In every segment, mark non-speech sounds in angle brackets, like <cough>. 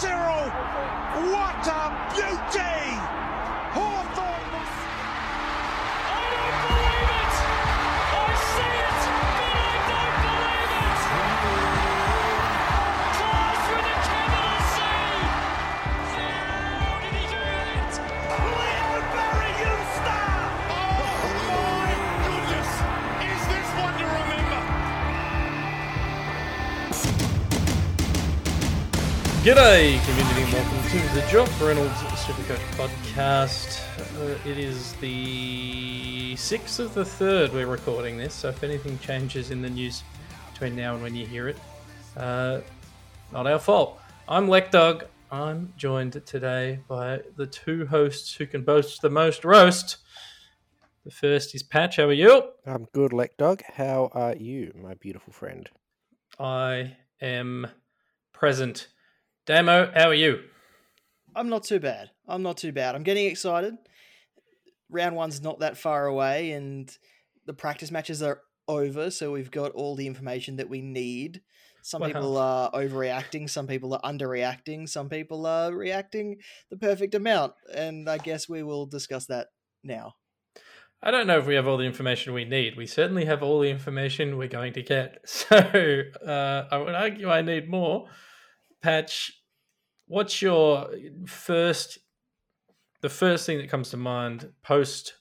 Cyril, what a beauty! G'day, community, and welcome to the Jock Reynolds Supercoach podcast. Uh, it is the 6th of the 3rd we're recording this, so if anything changes in the news between now and when you hear it, uh, not our fault. I'm Lekdog. I'm joined today by the two hosts who can boast the most roast. The first is Patch. How are you? I'm good, Lek Dog. How are you, my beautiful friend? I am present. Damo, how are you? I'm not too bad. I'm not too bad. I'm getting excited. Round one's not that far away, and the practice matches are over, so we've got all the information that we need. Some Wow. people are overreacting, some people are underreacting, some people are reacting the perfect amount, and I guess we will discuss that now. I don't know if we have all the information we need. We certainly have all the information we're going to get. <laughs> So uh, I would argue I need more. Patch, what's your first, the first thing that comes to mind post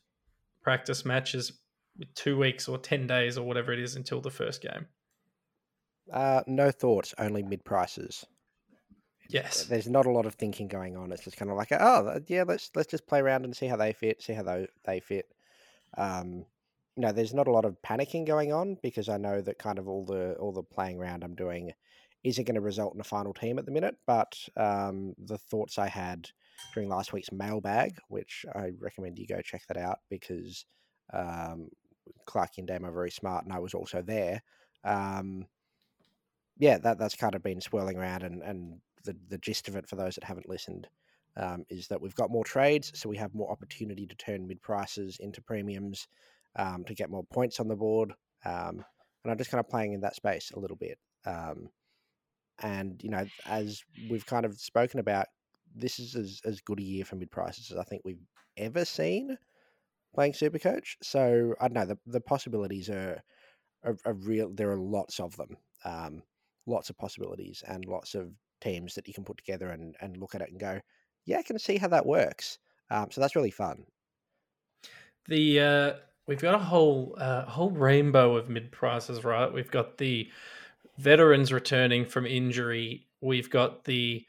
practice matches with two weeks or 10 days or whatever it is until the first game? Uh, no thoughts, only mid prices. Yes. There's not a lot of thinking going on. It's just kind of like, oh, yeah, let's let's just play around and see how they fit, see how they they fit. Um, no, there's not a lot of panicking going on because I know that kind of all the all the playing around I'm doing isn't going to result in a final team at the minute. But um, the thoughts I had during last week's mailbag, which I recommend you go check that out because um, and Dame are very smart, and I was also there. Um, yeah, that that's kind of been swirling around, and and the the gist of it for those that haven't listened um, is that we've got more trades, so we have more opportunity to turn mid prices into premiums um, to get more points on the board, um, and I'm just kind of playing in that space a little bit. Um, and you know, as we've kind of spoken about, this is as, as good a year for mid prices as I think we've ever seen playing Super Coach. So I don't know the the possibilities are are, are real. There are lots of them. Um, lots of possibilities and lots of teams that you can put together and, and look at it and go, yeah, I can see how that works. Um, so that's really fun. the uh, we've got a whole uh, whole rainbow of mid prices, right? We've got the veterans returning from injury. We've got the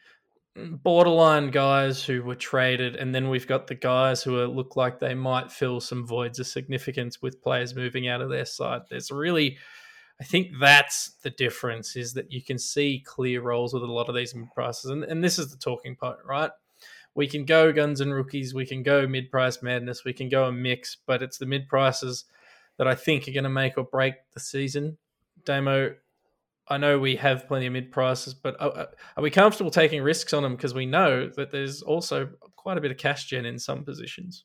borderline guys who were traded, and then we've got the guys who are, look like they might fill some voids of significance with players moving out of their side. There's really, I think that's the difference is that you can see clear roles with a lot of these mid prices, and, and this is the talking point, right? we can go guns and rookies, we can go mid price madness, we can go a mix, but it's the mid prices that I think are going to make or break the season. Damo, I know we have plenty of mid prices, but are, are we comfortable taking risks on them because we know that there's also quite a bit of cash gen in some positions?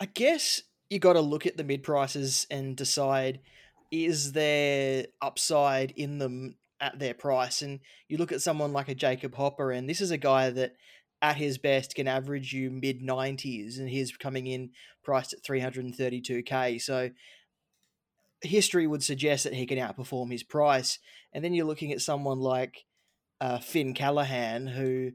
I guess you got to look at the mid prices and decide is there upside in them at their price. And you look at someone like a Jacob Hopper, and this is a guy that at his best can average you mid 90s, and he's coming in priced at 332k. So history would suggest that he can outperform his price. And then you're looking at someone like uh, Finn Callaghan, who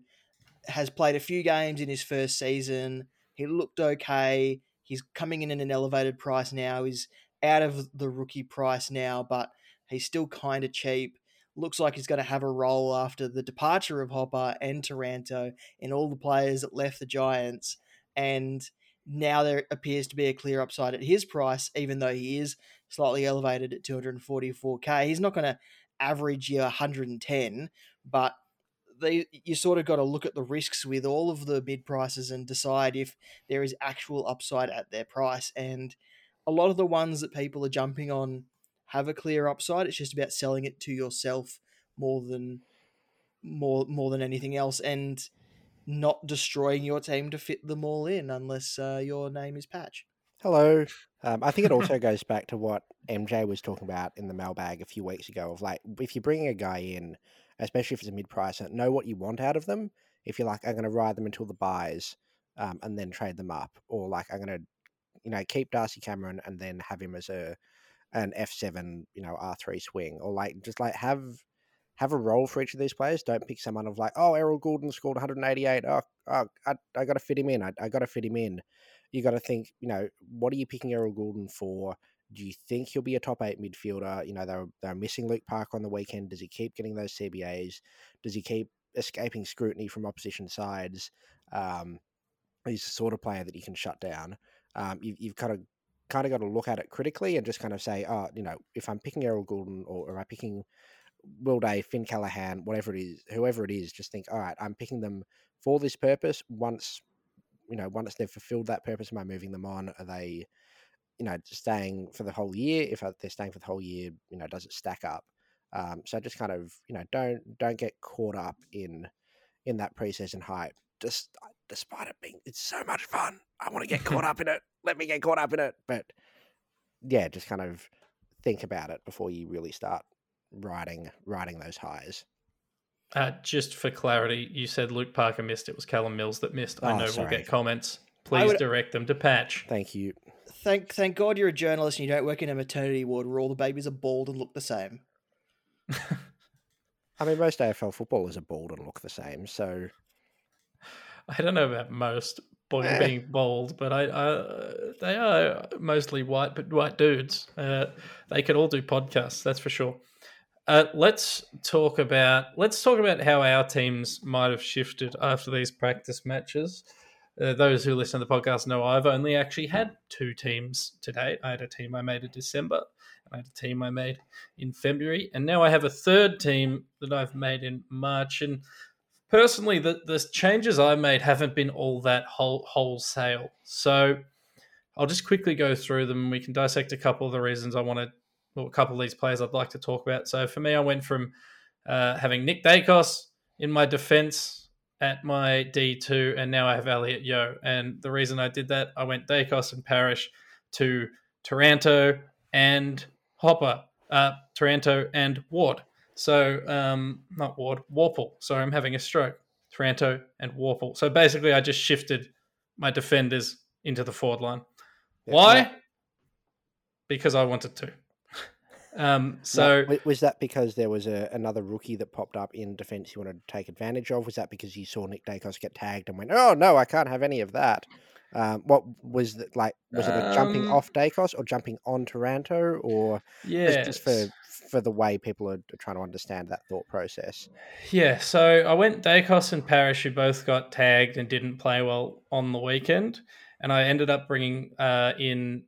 has played a few games in his first season. He looked okay. He's coming in at an elevated price now. He's out of the rookie price now, but he's still kind of cheap. Looks like he's going to have a role after the departure of Hopper and Taranto and all the players that left the Giants. And now there appears to be a clear upside at his price, even though he is slightly elevated at 244k. He's not going to average you 110, but they you sort of got to look at the risks with all of the bid prices and decide if there is actual upside at their price. And a lot of the ones that people are jumping on have a clear upside. It's just about selling it to yourself more than more more than anything else, and not destroying your team to fit them all in, unless uh, your name is Patch. Hello. Um, I think it also goes back to what MJ was talking about in the mailbag a few weeks ago of like, if you're bringing a guy in, especially if it's a mid pricer, know what you want out of them. If you're like, I'm going to ride them until the buys um, and then trade them up, or like, I'm going to, you know, keep Darcy Cameron and then have him as a an F7, you know, R3 swing, or like just like have have a role for each of these players. Don't pick someone of like, oh, Errol Gulden scored 188. Oh, oh I, I got to fit him in. I, I got to fit him in you got to think, you know, what are you picking Errol Gulden for? Do you think he'll be a top eight midfielder? You know, they're they're missing Luke Park on the weekend. Does he keep getting those CBAs? Does he keep escaping scrutiny from opposition sides? Um, he's the sort of player that you can shut down. Um, you, you've kind of kind of got to look at it critically and just kind of say, oh, you know, if I'm picking Errol Gulden or am I picking Will Day, Finn Callaghan, whatever it is, whoever it is, just think, all right, I'm picking them for this purpose. Once you know, once they've fulfilled that purpose, am I moving them on? Are they, you know, staying for the whole year? If they're staying for the whole year, you know, does it stack up? Um, so just kind of, you know, don't don't get caught up in in that preseason hype. Just despite it being, it's so much fun. I want to get caught up in it. Let me get caught up in it. But yeah, just kind of think about it before you really start riding riding those highs. Uh, just for clarity, you said Luke Parker missed. It was Callum Mills that missed. I Oh, know sorry. we'll get comments. Please would- direct them to Patch. Thank you. Thank thank God you're a journalist and you don't work in a maternity ward where all the babies are bald and look the same. <laughs> I mean, most AFL footballers are bald and look the same. So <laughs> I don't know about most boy Eh. being bald, but I, I they are mostly white, but white dudes. Uh, they could all do podcasts, that's for sure. Uh, let's talk about let's talk about how our teams might have shifted after these practice matches. Uh, those who listen to the podcast know I've only actually had two teams to date. I had a team I made in December, and I had a team I made in February, and now I have a third team that I've made in March. And personally, the, the changes I made haven't been all that whole, wholesale. So I'll just quickly go through them. We can dissect a couple of the reasons I want to, well, a couple of these players I'd like to talk about. So for me, I went from uh, having Nick Daicos in my defense at my D2, and now I have Elliot Yeo. And the reason I did that, I went Daicos and Parish to Taranto and Hopper, uh, Taranto and Ward. So, um, not Ward, Worpel. Sorry, I'm having a stroke. Taranto and Worpel. So basically, I just shifted my defenders into the forward line. Why? Because I wanted to. Um, so wa- was that because there was a, another rookie that popped up in defence you wanted to take advantage of? Was that because you saw Nick Daicos get tagged and went, "Oh no, I can't have any of that"? Um, what was it like? Was it a jumping Um, off Daicos or jumping on Taranto, or yeah, just, just for for the way people are trying to understand that thought process? Yeah, so I went Daicos and Parish, who both got tagged and didn't play well on the weekend, and I ended up bringing uh, in,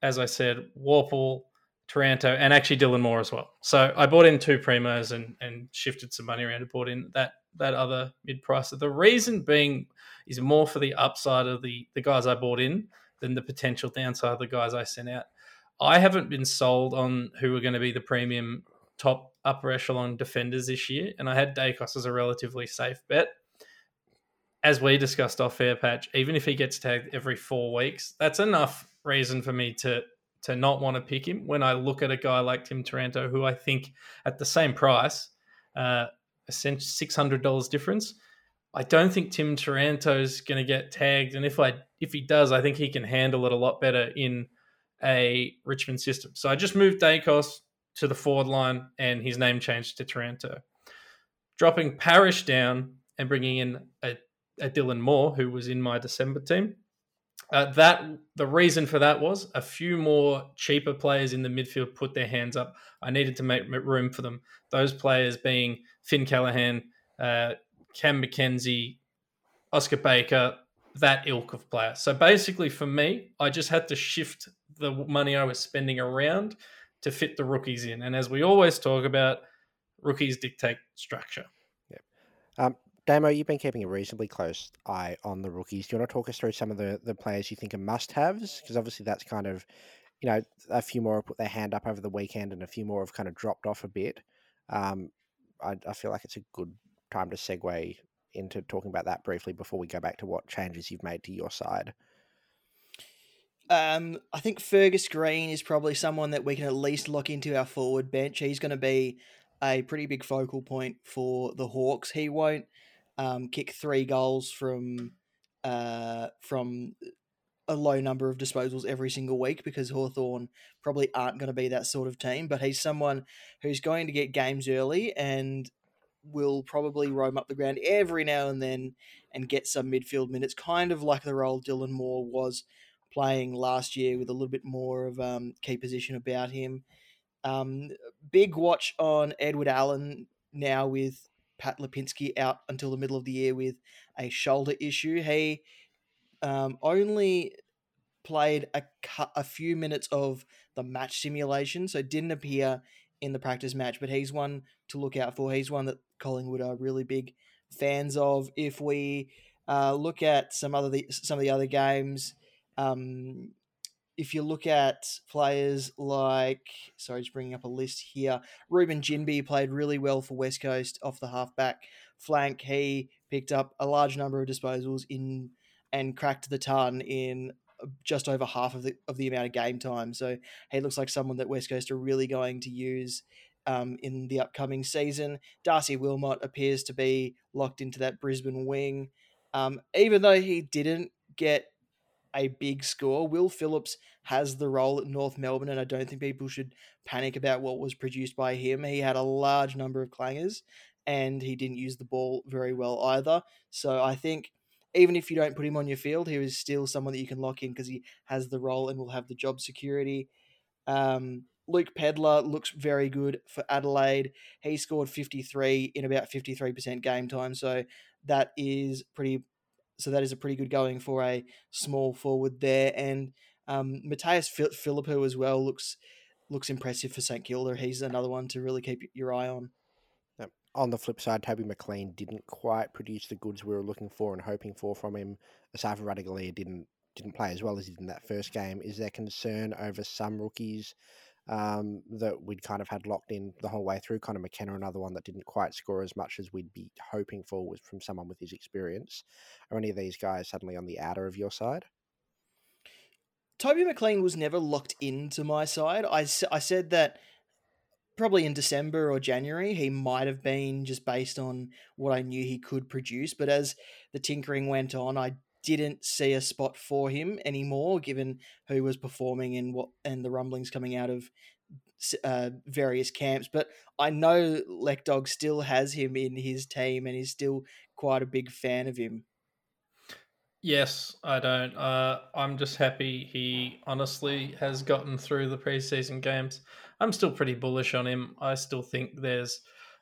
as I said, Worpel, Taranto, and actually Dylan Moore as well. So I bought in two primos and and shifted some money around and bought in that that other mid pricer. The reason being is more for the upside of the the guys I bought in than the potential downside of the guys I sent out. I haven't been sold on who are going to be the premium top upper echelon defenders this year, and I had Daicos as a relatively safe bet. As we discussed off fair patch, even if he gets tagged every four weeks, that's enough reason for me to to not want to pick him. When I look at a guy like Tim Taranto, who I think at the same price, uh, six hundred dollars difference, I don't think Tim Taranto's going to get tagged, and if I if he does, I think he can handle it a lot better in a Richmond system. So I just moved Daicos to the forward line, and his name changed to Taranto. Dropping Parish down and bringing in a, a Dylan Moore, who was in my December team. Uh, that the reason for that was a few more cheaper players in the midfield put their hands up. I needed to make room for them. Those players being Finn Callaghan, uh, Cam Mackenzie, Oscar Baker, that ilk of player. So basically, for me, I just had to shift the money I was spending around to fit the rookies in. And as we always talk about, rookies dictate structure. Um, Damo, you've been keeping a reasonably close eye on the rookies. Do you want to talk us through some of the, the players you think are must haves? Because obviously that's kind of, you know, a few more have put their hand up over the weekend and a few more have kind of dropped off a bit. Um, I, I feel like it's a good time to segue into talking about that briefly before we go back to what changes you've made to your side. Um, I think Fergus Greene is probably someone that we can at least lock into our forward bench. He's going to be a pretty big focal point for the Hawks. He won't um, kick three goals from uh, from a low number of disposals every single week because Hawthorn probably aren't going to be that sort of team. But he's someone who's going to get games early and will probably roam up the ground every now and then and get some midfield minutes, kind of like the role Dylan Moore was playing last year with a little bit more of um, key position about him. Um, big watch on Edward Allan now with Pat Lipinski out until the middle of the year with a shoulder issue. He um, only played a, cu- a few minutes of the match simulation, so didn't appear in the practice match, but he's one to look out for. He's one that Collingwood are really big fans of. If we uh, look at some other the, some of the other games, um, if you look at players like, sorry, just bringing up a list here, Reuben Ginbey played really well for West Coast off the halfback flank. He picked up a large number of disposals in and cracked the ton in uh, just over half of the of the amount of game time. So he looks like someone that West Coast are really going to use um, in the upcoming season. Darcy Wilmot appears to be locked into that Brisbane wing, um, even though he didn't get a big score. Will Phillips has the role at North Melbourne, and I don't think people should panic about what was produced by him. He had a large number of clangers, and he didn't use the ball very well either. So I think even if you don't put him on your field, he is still someone that you can lock in because he has the role and will have the job security. Um, Luke Pedlar looks very good for Adelaide. He scored 53 in about 53% game time, so that is pretty so that is a pretty good going for a small forward there. And um, Mattaes Phillipou as well looks looks impressive for St Kilda. He's another one to really keep your eye on. On the flip side, Toby McLean didn't quite produce the goods we were looking for and hoping for from him. From Ratugolea didn't didn't play as well as he did in that first game. Is there concern over some rookies um, that we'd kind of had locked in the whole way through? Conor McKenna, another one that didn't quite score as much as we'd be hoping for was from someone with his experience. Are any of these guys suddenly on the outer of your side? Toby McLean was never locked into my side. I, I said that probably in December or January, he might have been just based on what I knew he could produce. But as the tinkering went on, I didn't see a spot for him anymore, given who was performing and what and the rumblings coming out of uh, various camps. But I know Lekdog still has him in his team and is still quite a big fan of him. Yes, I don't. Uh, I'm just happy he honestly has gotten through the preseason games. I'm still pretty bullish on him. I still think there's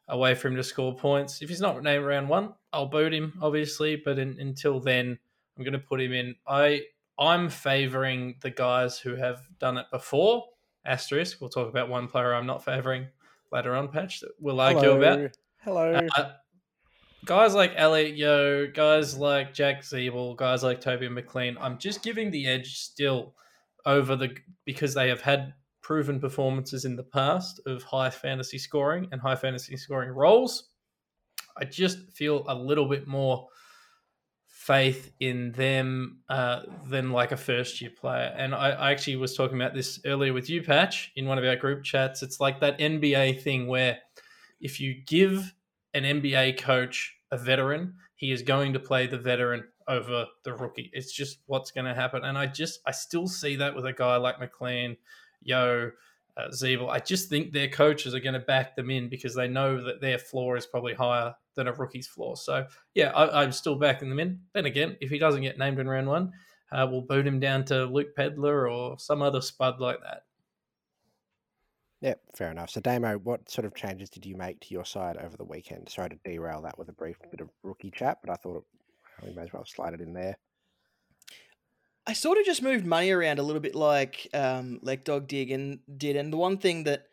a way for him to score points. If he's not named round one, I'll boot him, obviously. But in, until then, I'm going to put him in. I I'm favouring the guys who have done it before. Asterisk. We'll talk about one player I'm not favouring later on. Patch that we'll argue Hello. about. Hello. Uh, guys like Elliot Yeo, guys like Jack Ziebell, guys like Toby McLean, I'm just giving the edge still over the because they have had proven performances in the past of high fantasy scoring and high fantasy scoring roles. I just feel a little bit more faith in them uh, than like a first year player. And I, I actually was talking about this earlier with you, Patch, in one of our group chats. It's like that NBA thing where if you give an NBA coach a veteran, he is going to play the veteran over the rookie. It's just what's going to happen. And I just, I still see that with a guy like McLean, Yeo, uh, Ziebell. I just think their coaches are going to back them in because they know that their floor is probably higher than a rookie's floor. So, yeah, I, am still backing them in. Then again, if he doesn't get named in round one, uh, we'll boot him down to Luke Pedlar or some other spud like that. Yeah, fair enough. So, Damo, what sort of changes did you make to your side over the weekend? Sorry to derail that with a brief bit of rookie chat, but I thought we may as well slide it in there. I sort of just moved money around a little bit like um, Dog did, and did. And the one thing that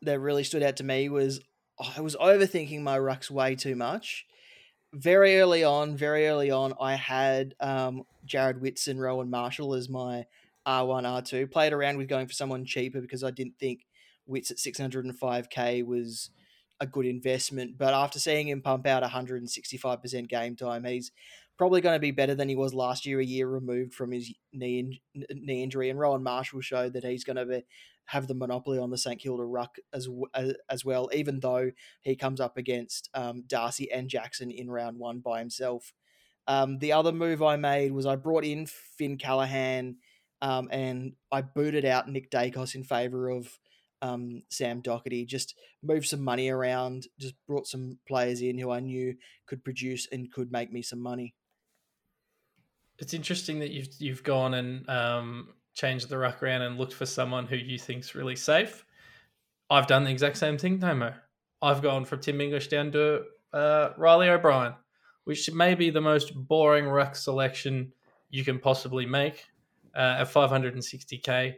that really stood out to me was I was overthinking my rucks way too much. Very early on, very early on, I had um, Jarrod Witts, Rowan Marshall as my R1, R2. Played around with going for someone cheaper because I didn't think Witts at 605k was a good investment. But after seeing him pump out 165% game time, he's probably going to be better than he was last year, a year removed from his knee in, knee injury. And Rowan Marshall showed that he's going to be, have the monopoly on the St Kilda ruck as as, well, even though he comes up against um, Darcy and Jackson in round one by himself. Um, the other move I made was I brought in Finn Callaghan um, and I booted out Nick Daicos in favour of um, Sam Doherty. Just moved some money around, just brought some players in who I knew could produce and could make me some money. It's interesting that you've you've gone and um, changed the ruck around and looked for someone who you think's really safe. I've done the exact same thing, Tomo. I've gone from Tim English down to uh, Reilly O'Brien, which may be the most boring ruck selection you can possibly make uh, at 560k.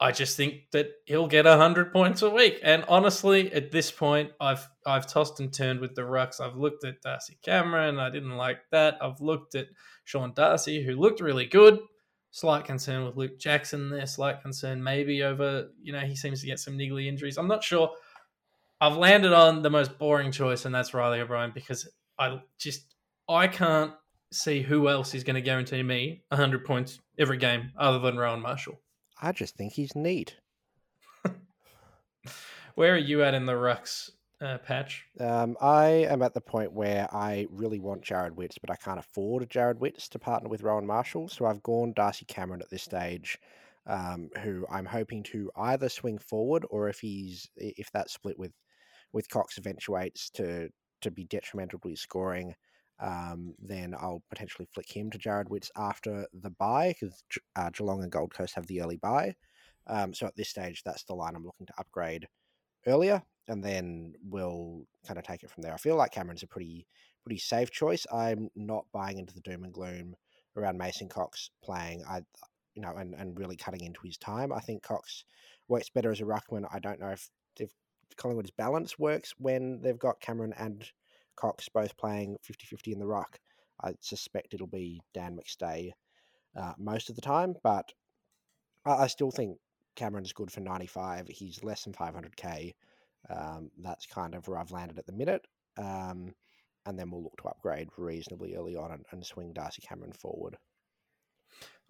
I just think that he'll get 100 points a week. And honestly, at this point, I've I've tossed and turned with the rucks. I've looked at Darcy Cameron, I didn't like that. I've looked at Sean Darcy, who looked really good. Slight concern with Luke Jackson there, slight concern maybe over, you know, he seems to get some niggly injuries. I'm not sure. I've landed on the most boring choice, and that's Reilly O'Brien, because I just I can't see who else is going to guarantee me 100 points every game other than Rowan Marshall. I just think he's neat. <laughs> Where are you at in the rucks uh, patch? Um, I am at the point where I really want Jarrod Witts, but I can't afford Jarrod Witts to partner with Rowan Marshall. So I've gone Darcy Cameron at this stage, um, who I'm hoping to either swing forward or if he's if that split with with Cox eventuates to to be detrimental to his scoring, um, then I'll potentially flick him to Jarrod Witts after the buy because uh, Geelong and Gold Coast have the early buy. Um, so at this stage, that's the line I'm looking to upgrade earlier, and then we'll kind of take it from there. I feel like Cameron's a pretty pretty safe choice. I'm not buying into the doom and gloom around Mason Cox playing. I you know and, and really cutting into his time. I think Cox works better as a ruckman. I don't know if if Collingwood's balance works when they've got Cameron and Cox both playing 50-50 in the ruck. I suspect it'll be Dan McStay uh, most of the time, but I, I still think Cameron's good for 95. He's less than 500k. Um, that's kind of where I've landed at the minute. Um, and then we'll look to upgrade reasonably early on and, and swing Darcy Cameron forward.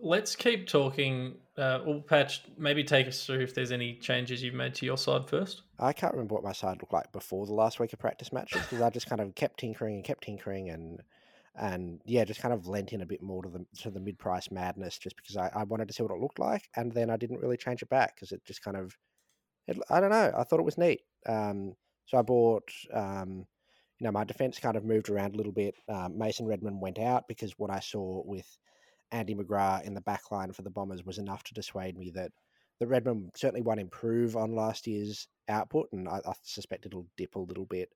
Let's keep talking. Uh, we'll patch. Maybe take us through if there's any changes you've made to your side first. I can't remember what my side looked like before the last week of practice matches because I just kind of kept tinkering and kept tinkering and and yeah, just kind of lent in a bit more to the to the mid price madness just because I, I wanted to see what it looked like, and then I didn't really change it back because it just kind of, it, I don't know, I thought it was neat. Um, so I bought, um, you know, my defense kind of moved around a little bit. Um, Mason Redman went out because what I saw with Andy McGrath in the back line for the Bombers was enough to dissuade me that the Redman certainly won't improve on last year's output, and I, I suspect it'll dip a little bit.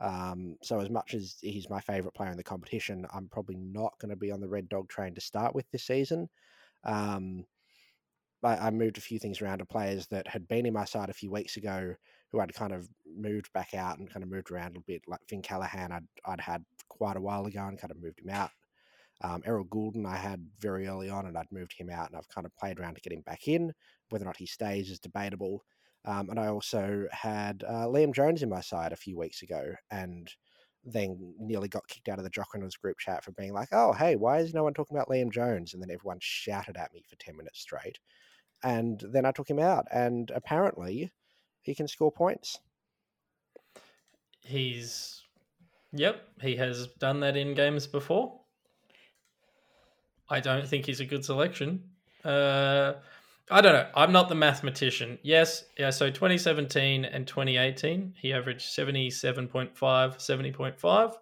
Um, so as much as he's my favourite player in the competition, I'm probably not going to be on the Red Dog train to start with this season. Um, I, I, moved a few things around to players that had been in my side a few weeks ago, who I'd kind of moved back out and kind of moved around a bit. Like Finn Callaghan, I'd I'd had quite a while ago and kind of moved him out. Um, Errol Gulden, I had very early on, and I'd moved him out, and I've kind of played around to get him back in. Whether or not he stays is debatable. Um, and I also had uh, Liam Jones in my side a few weeks ago, and then nearly got kicked out of the Jockerners group chat for being like, "Oh, hey, why is no one talking about Liam Jones?" And then everyone shouted at me for ten minutes straight. And then I took him out, and apparently, he can score points. He's, yep, he has done that in games before. I don't think he's a good selection. Uh, I don't know. I'm not the mathematician. Yes, yeah. So 2017 and 2018, he averaged 77.5, 70.5.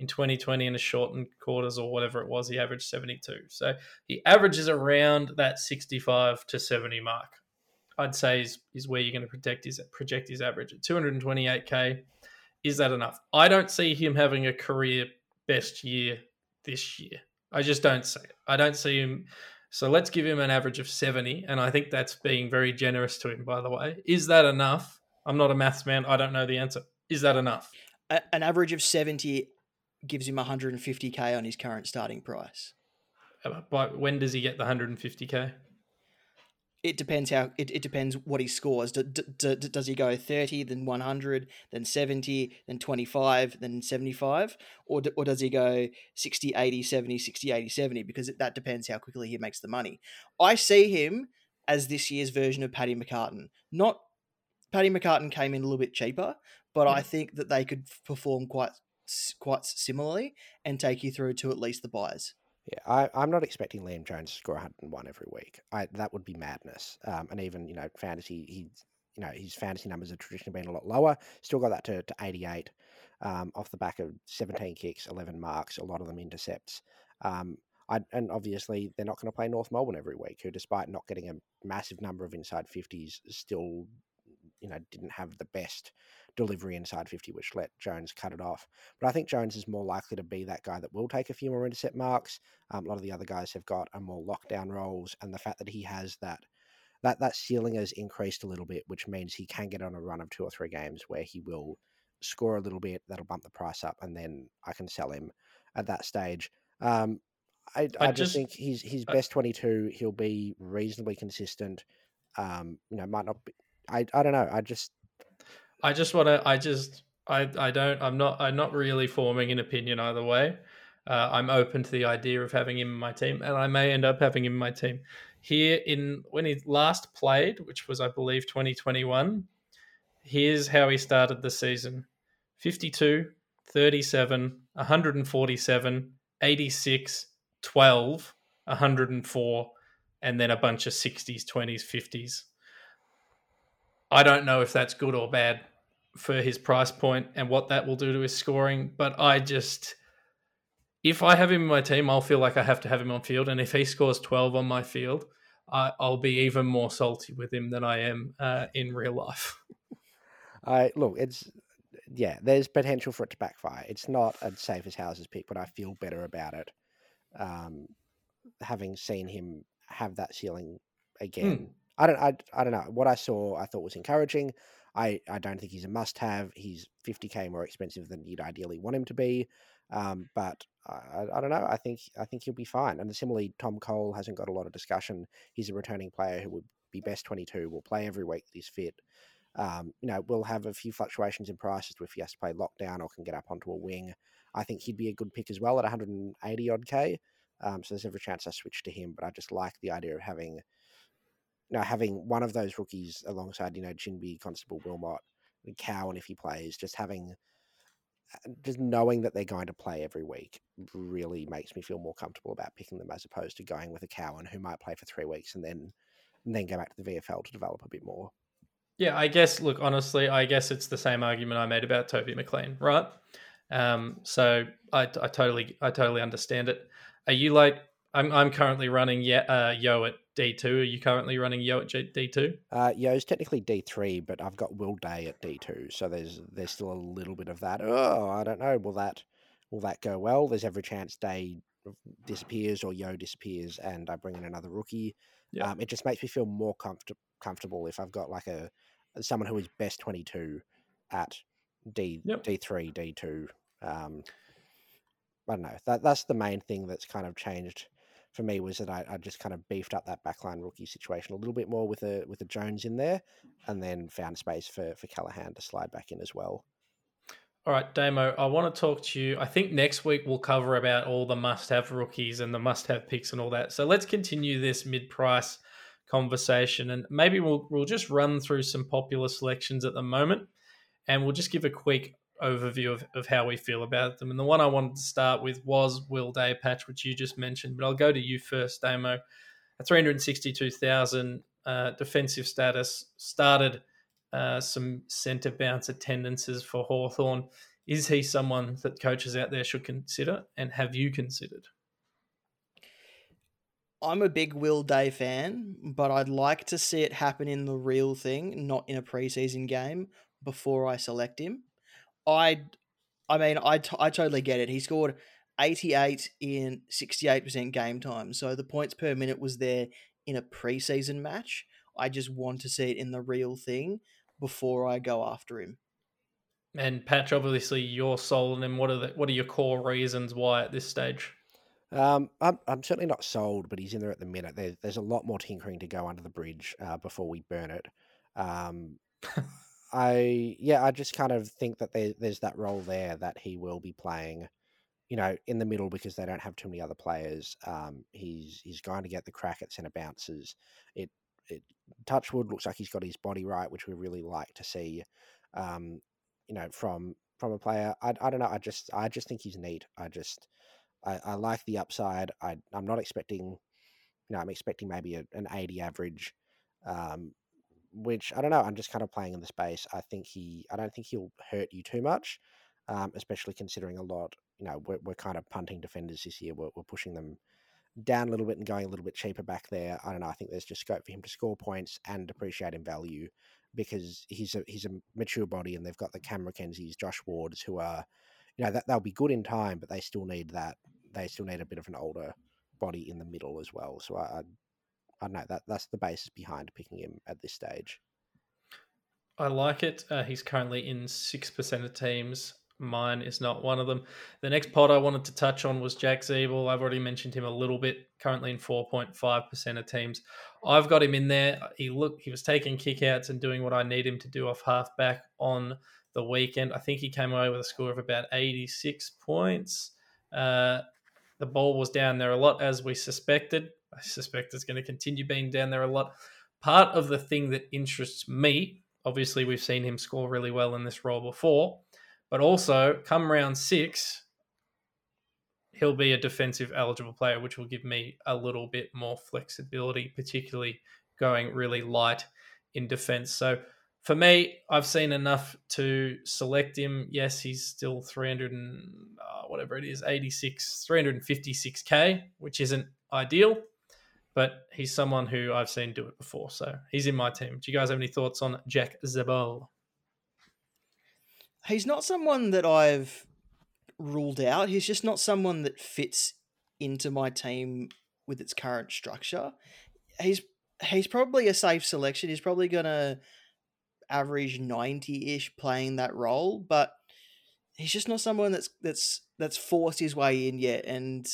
In 2020, in a shortened quarters or whatever it was, he averaged 72. So he averages around that 65 to 70 mark. I'd say is, is where you're going to protect his project his average at 228k. Is that enough? I don't see him having a career best year this year. I just don't see it. I don't see him so let's give him an average of 70. And I think that's being very generous to him, by the way. Is that enough? I'm not a maths man. I don't know the answer. Is that enough? A- an average of 70 gives him 150k on his current starting price. But when does he get the 150k? It depends how it, it depends what he scores. D- d- d- does he go 30, then 100, then 70, then 25, then 75? Or, d- or does he go 60, 80, 70, 60, 80, 70? Because it, that depends how quickly he makes the money. I see him as this year's version of Paddy McCartin. Not Paddy McCartin came in a little bit cheaper, but I mm. think that they could perform quite quite similarly and take you through to at least the buys. Yeah, I, I'm not expecting Liam Jones to score 101 every week. I, that would be madness. Um, and even you know, fantasy, he's you know his fantasy numbers have traditionally been a lot lower. Still got that to, to 88 um, off the back of 17 kicks, 11 marks, a lot of them intercepts. Um, I, and obviously, they're not going to play North Melbourne every week, who, despite not getting a massive number of inside 50s, still you know didn't have the best delivery inside 50, which let Jones cut it off. But I think Jones is more likely to be that guy that will take a few more intercept marks. Um, a lot of the other guys have got a more lockdown roles, and the fact that he has that that that ceiling has increased a little bit, which means he can get on a run of two or three games where he will score a little bit. That'll bump the price up, and then I can sell him at that stage. Um, I, I, I just just- think he's his best twenty two. He'll be reasonably consistent. Um, you know, might not be. I, I don't know. I just I just want to. I just. I. I don't. I'm not. I'm not really forming an opinion either way. Uh, I'm open to the idea of having him in my team, and I may end up having him in my team. Here in when he last played, which was I believe 2021. Here's how he started the season: 52, 37, 147, 86, 12, 104, and then a bunch of 60s, 20s, 50s. I don't know if that's good or bad for his price point and what that will do to his scoring, but I just if I have him in my team, I'll feel like I have to have him on field, and if he scores twelve on my field, I, I'll be even more salty with him than I am uh, in real life. <laughs> I look, it's yeah, there's potential for it to backfire. It's not a safe as houses pick, but I feel better about it. Um, having seen him have that ceiling again. I don't I, I don't know. What I saw I thought was encouraging. I, I don't think he's a must have. He's 50k more expensive than you'd ideally want him to be. Um, but I, I- don't know. I think I think he'll be fine. And similarly, Tom Cole hasn't got a lot of discussion. He's a returning player who would be best 22. Will play every week that he's fit. Um, you know, we'll have a few fluctuations in prices if he has to play lockdown or can get up onto a wing. I think he'd be a good pick as well at 180 odd k. Um, so there's every chance I switch to him. But I just like the idea of having, know, having one of those rookies alongside, you know, Ginbey, Constable, Wilmot, and Cowan if he plays. Just having, uh, just knowing that they're going to play every week really makes me feel more comfortable about picking them as opposed to going with a Cowan who might play for three weeks and then and then go back to the VFL to develop a bit more. Yeah, I guess. Look, honestly, I guess it's the same argument I made about Toby McLean, right? Um, so I, I totally, I totally understand it. Are you like? I'm, I'm currently running yeah, uh, Yeo at D two. Are you currently running Yeo at D two? Uh, Yeo's technically D three, but I've got Will Day at D two, so there's there's still a little bit of that. Oh, I don't know. Will that will that go well? There's every chance Day disappears or Yeo disappears, and I bring in another rookie. Yeah. Um, it just makes me feel more comfort- comfortable if I've got like a someone who is best twenty two at D D three D two. Um, I don't know. That that's the main thing that's kind of changed for me was that I, I just kind of beefed up that backline rookie situation a little bit more with a with a Jones in there, mm-hmm. and then found space for for Callaghan to slide back in as well. All right, Damo, I want to talk to you. I think next week we'll cover about all the must-have rookies and the must-have picks and all that. So let's continue this mid-price conversation, and maybe we'll we'll just run through some popular selections at the moment, and we'll just give a quick overview of, of how we feel about them. And the one I wanted to start with was Will Day Patch, which you just mentioned, but I'll go to you first, Damo. At 362,000 uh, defensive status, started uh, some centre bounce attendances for Hawthorn. Is he someone that coaches out there should consider, and have you considered? I'm a big Will Day fan, but I'd like to see it happen in the real thing, not in a preseason game, before I select him. I, I mean, I, t- I totally get it. He scored 88 in 68% game time, so the points per minute was there in a preseason match. I just want to see it in the real thing before I go after him. And Patch, obviously, you're sold on him. What are the, what are your core reasons why at this stage? Um, I'm, I'm certainly not sold, but he's in there at the minute. There's there's a lot more tinkering to go under the bridge uh, before we burn it. Um, <laughs> I yeah, I just kind of think that there, there's that role there that he will be playing, you know, in the middle because they don't have too many other players. Um, he's he's going to get the crack at centre bounces. It it Touchwood looks like he's got his body right, which we really like to see. Um, you know, from from a player. I, I don't know. I just I just think he's neat. I just I, I like the upside. I I'm not expecting. You know, I'm expecting maybe a, an 80 average. Um, which I don't know. I'm just kind of playing in the space. I think he, I don't think he'll hurt you too much, um, especially considering a lot. You know, we're, we're kind of punting defenders this year. We're, we're pushing them down a little bit and going a little bit cheaper back there. I don't know. I think there's just scope for him to score points and depreciate in value because he's a he's a mature body and they've got the Cam Mackenzie's, Josh Wards, who are, you know, that they'll be good in time, but they still need that. They still need a bit of an older body in the middle as well. So I, I I don't know that that's the basis behind picking him at this stage. I like it. Uh, he's currently in six percent of teams. Mine is not one of them. The next pod I wanted to touch on was Jack Ziebell. I've already mentioned him a little bit. Currently in four point five percent of teams. I've got him in there. He look he was taking kickouts and doing what I need him to do off halfback on the weekend. I think he came away with a score of about eighty six points. Uh, the ball was down there a lot as we suspected. I suspect it's going to continue being down there a lot. Part of the thing that interests me, obviously, we've seen him score really well in this role before, but also come round six, he'll be a defensive eligible player, which will give me a little bit more flexibility, particularly going really light in defense. So for me, I've seen enough to select him. Yes, he's still 300 and uh, whatever it is, 86, 356k, which isn't ideal but he's someone who I've seen do it before. So he's in my team. Do you guys have any thoughts on Jack Ziebell? He's not someone that I've ruled out. He's just not someone that fits into my team with its current structure. He's he's probably a safe selection. He's probably gonna average ninety ish playing that role, but he's just not someone that's that's that's forced his way in yet. And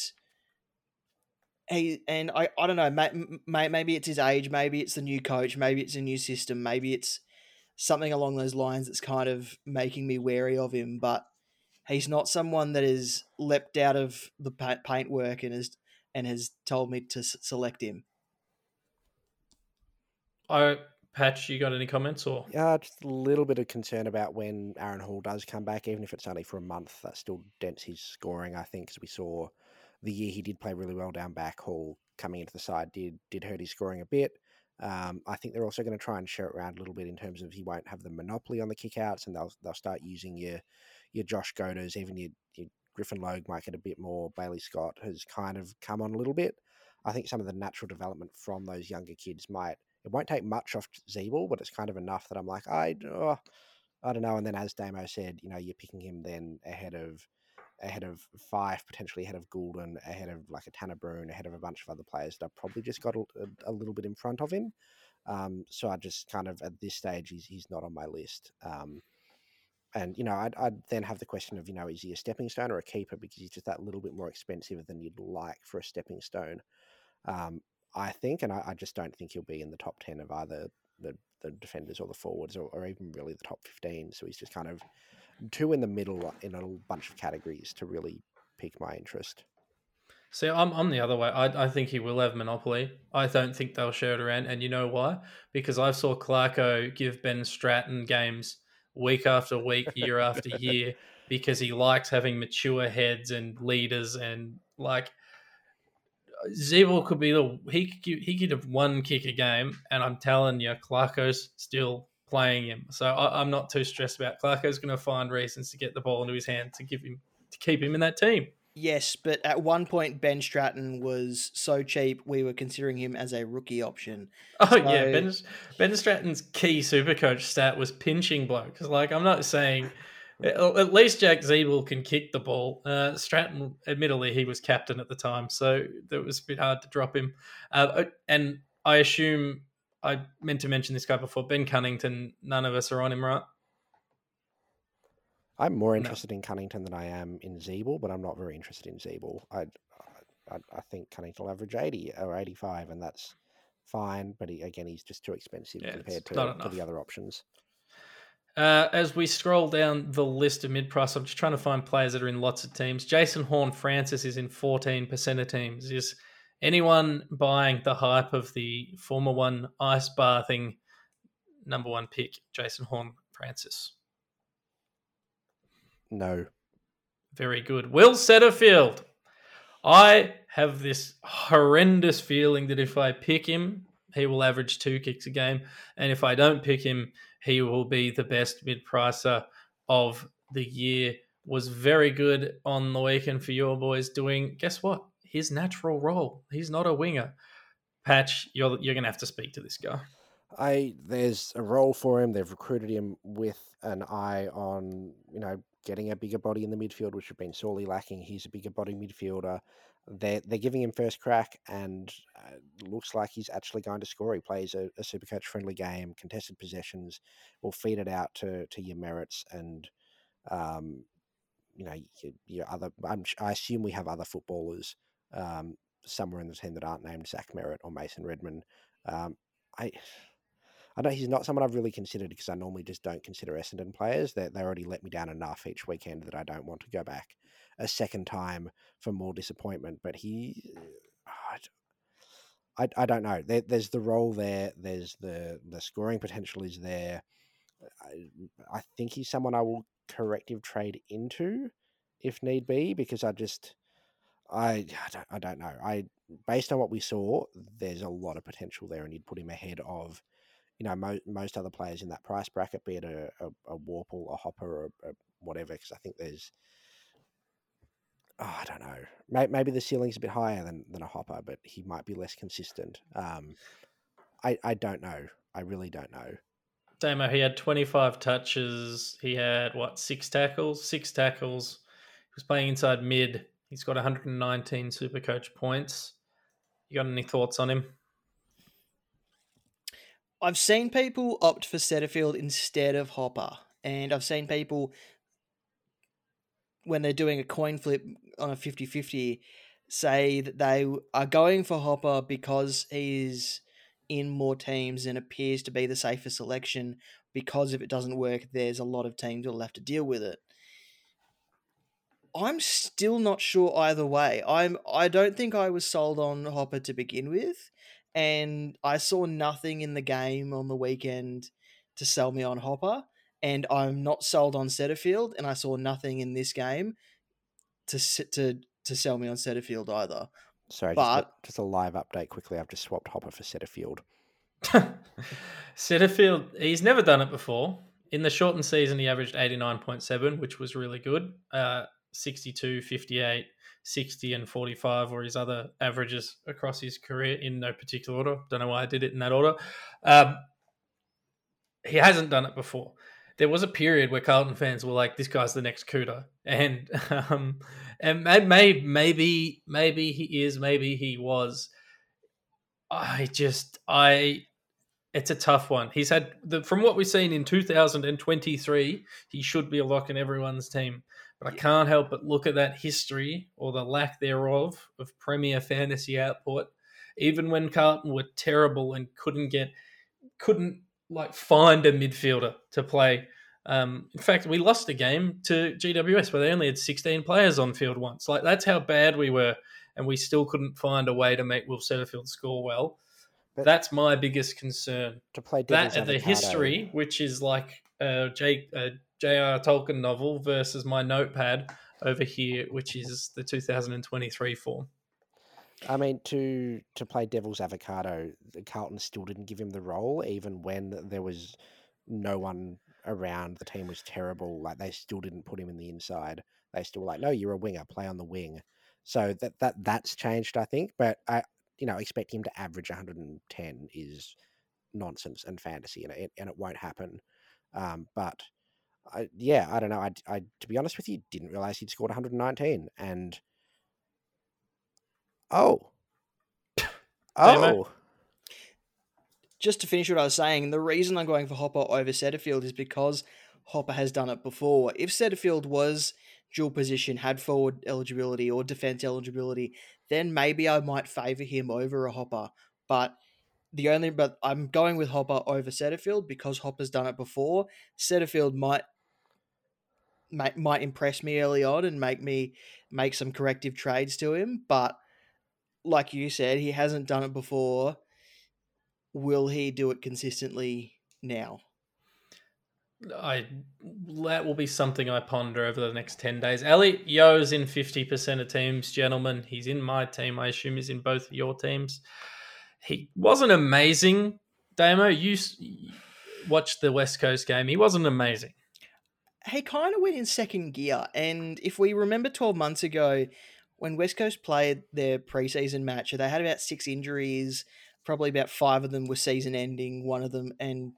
he and I, I don't know may, may, maybe it's his age maybe it's the new coach maybe it's a new system maybe it's something along those lines that's kind of making me wary of him but he's not someone that has leapt out of the paintwork and has and has told me to select him I Patch, you got any comments or? Yeah, just a little bit of concern about when Aaron Hall does come back, even if it's only for a month. That still dents his scoring, I think, as we saw the year he did play really well down back. Hall coming into the side did did hurt his scoring a bit. Um, I think they're also going to try and share it around a little bit in terms of he won't have the monopoly on the kickouts, and they'll they'll start using your your Josh Goater, even your, your Griffin Logue might get a bit more. Bailey Scott has kind of come on a little bit. I think some of the natural development from those younger kids might it won't take much off Ziebell, but it's kind of enough that I'm like I oh, I don't know. And then as Damo said, you know, you're picking him then ahead of ahead of five, potentially ahead of Gulden, ahead of like a Tanner Bruhn, ahead of a bunch of other players that probably just got a, a, little bit in front of him. Um, so I just kind of at this stage he's he's not on my list. Um, and you know I'd, I'd then have the question of you know is he a stepping stone or a keeper because he's just that little bit more expensive than you'd like for a stepping stone. Um, I think, and I, I, just don't think he'll be in the top ten of either the the defenders or the forwards or, or even really the top fifteen. So he's just kind of two in the middle in a bunch of categories to really pique my interest. See, I'm I'm the other way. I I think he will have monopoly. I don't think they'll share it around, and you know why? Because I saw Clarko give Ben Stratton games week after week, year after <laughs> year, because he likes having mature heads and leaders, and like Ziebell could be the he could he could have one kick a game, and I'm telling you, Clarko's still playing him. So I, am not too stressed about Clarko's going to find reasons to get the ball into his hand to give him to keep him in that team. Yes, but at one point Ben Stratton was so cheap we were considering him as a rookie option. Oh so... yeah, Ben Ben Stratton's key super coach stat was pinching blokes. Like I'm not saying at least Jack Ziebell can kick the ball. Uh, Stratton, admittedly, he was captain at the time, so it was a bit hard to drop him. Uh, and I assume I meant to mention this guy before. Ben Cunnington. None of us are on him, right? I'm more interested no. in Cunnington than I am in Ziebell, but I'm not very interested in Ziebell. I, I, I think Cunnington will average 80 or 85, and that's fine. But he, again, he's just too expensive Yeah, compared to, to the other options. Uh, as we scroll down the list of mid price, I'm just trying to find players that are in lots of teams. Jason Horne-Francis is in 14% of teams. Is anyone buying the hype of the former One ice bathing number one pick, Jason Horn Francis? No. Very good. Will Setterfield. I have this horrendous feeling that if I pick him, he will average two kicks a game. And if I don't pick him, he will be the best mid pricer of the year. Was very good on the weekend for your boys doing, guess what? His natural role. He's not a winger. Patch, you're, you're to have to speak to this guy. I there's a role for him. They've recruited him with an eye on you know getting a bigger body in the midfield, which have been sorely lacking. He's a bigger body midfielder. They're they're giving him first crack, and uh, looks like he's actually going to score. He plays a, a super coach friendly game, contested possessions. Will feed it out to to your Merretts and. Um, you know, your, your other. I'm, I assume we have other footballers um, somewhere in the team that aren't named Zach Merrett or Mason Redman. Um, I, I know he's not someone I've really considered because I normally just don't consider Essendon players. They they already let me down enough each weekend that I don't want to go back a second time for more disappointment. But he, I, I don't know. There, there's the role there. There's the the scoring potential is there. I, I think he's someone I will corrective trade into if need be because I just I, I don't know. I based on what we saw, there's a lot of potential there, and you'd put him ahead of you know mo- most other players in that price bracket, be it a a, a Worpel, a Hopper, or whatever. Because I think there's oh, I don't know. Maybe, maybe the ceiling's a bit higher than than a Hopper, but he might be less consistent. Um, I I don't know. I really don't know. Damo, he had 25 touches. He had, what, six tackles? Six tackles. He was playing inside mid. He's got 119 super coach points. You got any thoughts on him? I've seen people opt for Setterfield instead of Hopper, and I've seen people when they're doing a coin flip on a 50-50 say that they are going for Hopper because he's in more teams and appears to be the safer selection because if it doesn't work there's a lot of teams that'll have to deal with it. I'm still not sure either way. I'm I don't think I was sold on Hopper to begin with and I saw nothing in the game on the weekend to sell me on Hopper, and I'm not sold on Setterfield, and I saw nothing in this game to to to sell me on Setterfield either. Sorry, But- just, a, just a live update quickly. I've just swapped Hopper for Setterfield. <laughs> Setterfield, he's never done it before. In the shortened season, he averaged 89.7, which was really good. Uh, 62, 58, 60, and 45 were his other averages across his career in no particular order. Don't know why I did it in that order. Um, he hasn't done it before. There was a period where Carlton fans were like, "This guy's the next Cooter," <laughs> and um, and maybe maybe maybe he is, maybe he was. I just I it's a tough one. He's had the, from what we've seen in 2023, he should be a lock in everyone's team. But I can't help but look at that history or the lack thereof of Premier fantasy output. Even when Carlton were terrible and couldn't get, couldn't like find a midfielder to play. Um, in fact, we lost a game to GWS where they only had 16 players on field once. Like that's how bad we were, and we still couldn't find a way to make Will Setterfield score well. But- That's my biggest concern To play that the eh? history, which is like a J, a J.R. Tolkien novel versus my notepad over here, which is the 2023 form. I mean, to to play devil's avocado, Carlton still didn't give him the role, even when there was no one around. The team was terrible. Like they still didn't put him in the inside. They still were like, no, you're a winger, play on the wing. So that that that's changed, I think. But I, you know, expect him to average 110 is nonsense and fantasy, and it and it won't happen. Um, but I, yeah, I don't know. I, I to be honest with you, didn't realize he'd scored 119, and oh, oh, just to finish what I was saying, the reason I'm going for Hopper over Setterfield is because Hopper has done it before. If Setterfield was dual position, had forward eligibility or defense eligibility, then maybe I might favour him over a Hopper. But the only but I'm going with Hopper over Setterfield because Hopper's done it before. Setterfield might might, might impress me early on and make me make some corrective trades to him, but like you said, he hasn't done it before. Will he do it consistently now? I that will be something I ponder over the next ten days. Elliot Yeo's in fifty percent of teams, gentlemen. He's in my team. I assume he's in both your teams. He wasn't amazing, Damo. You watched the West Coast game. He wasn't amazing. He kind of went in second gear, and if we remember twelve months ago, when West Coast played their preseason match, they had about six injuries. Probably about five of them were season-ending. One of them, and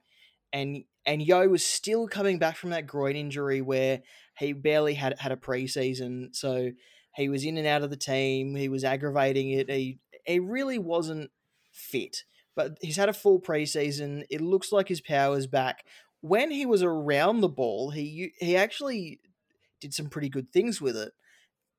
and and Yeo was still coming back from that groin injury where he barely had had a preseason, so he was in and out of the team. He was aggravating it. He he really wasn't fit, but he's had a full preseason. It looks like his power's back. When he was around the ball, he he actually did some pretty good things with it,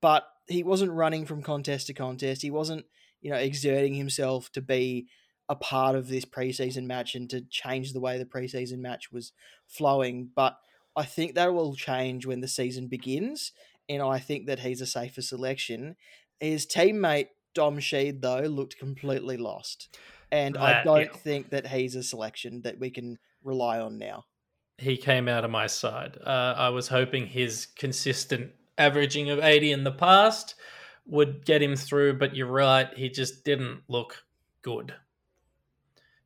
but he wasn't running from contest to contest. He wasn't you know exerting himself to be a part of this preseason match and to change the way the preseason match was flowing. But I think that will change when the season begins, and I think that he's a safer selection. His teammate Dom Sheed though looked completely lost, and I don't yeah. think that he's a selection that we can rely on now. He came out of my side. Uh, I was hoping his consistent averaging of eighty in the past would get him through, but you're right. He just didn't look good.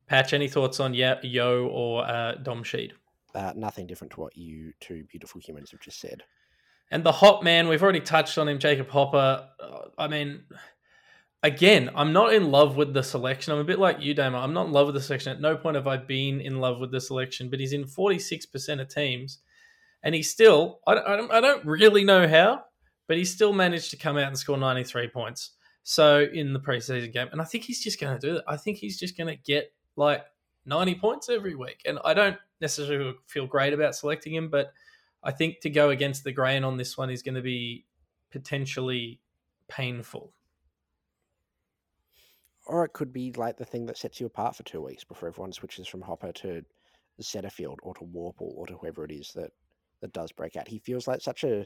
Patch, any thoughts on Yeo or uh, Dom Sheed? Uh, nothing different to what you two beautiful humans have just said. And the hot man, we've already touched on him, Jacob Hopper. Uh, I mean, again, I'm not in love with the selection. I'm a bit like you, Damo. I'm not in love with the selection. At no point have I been in love with the selection, but he's in 46% of teams. And he still, I don't, I don't, really know how, but he still managed to come out and score 93 points. So in the preseason game. And I think he's just going to do that. I think he's just going to get like 90 points every week. And I don't necessarily feel great about selecting him, but I think to go against the grain on this one is going to be potentially painful. Or it could be like the thing that sets you apart for two weeks before everyone switches from Hopper to Setterfield or to Worpel or to whoever it is that that does break out. He feels like such a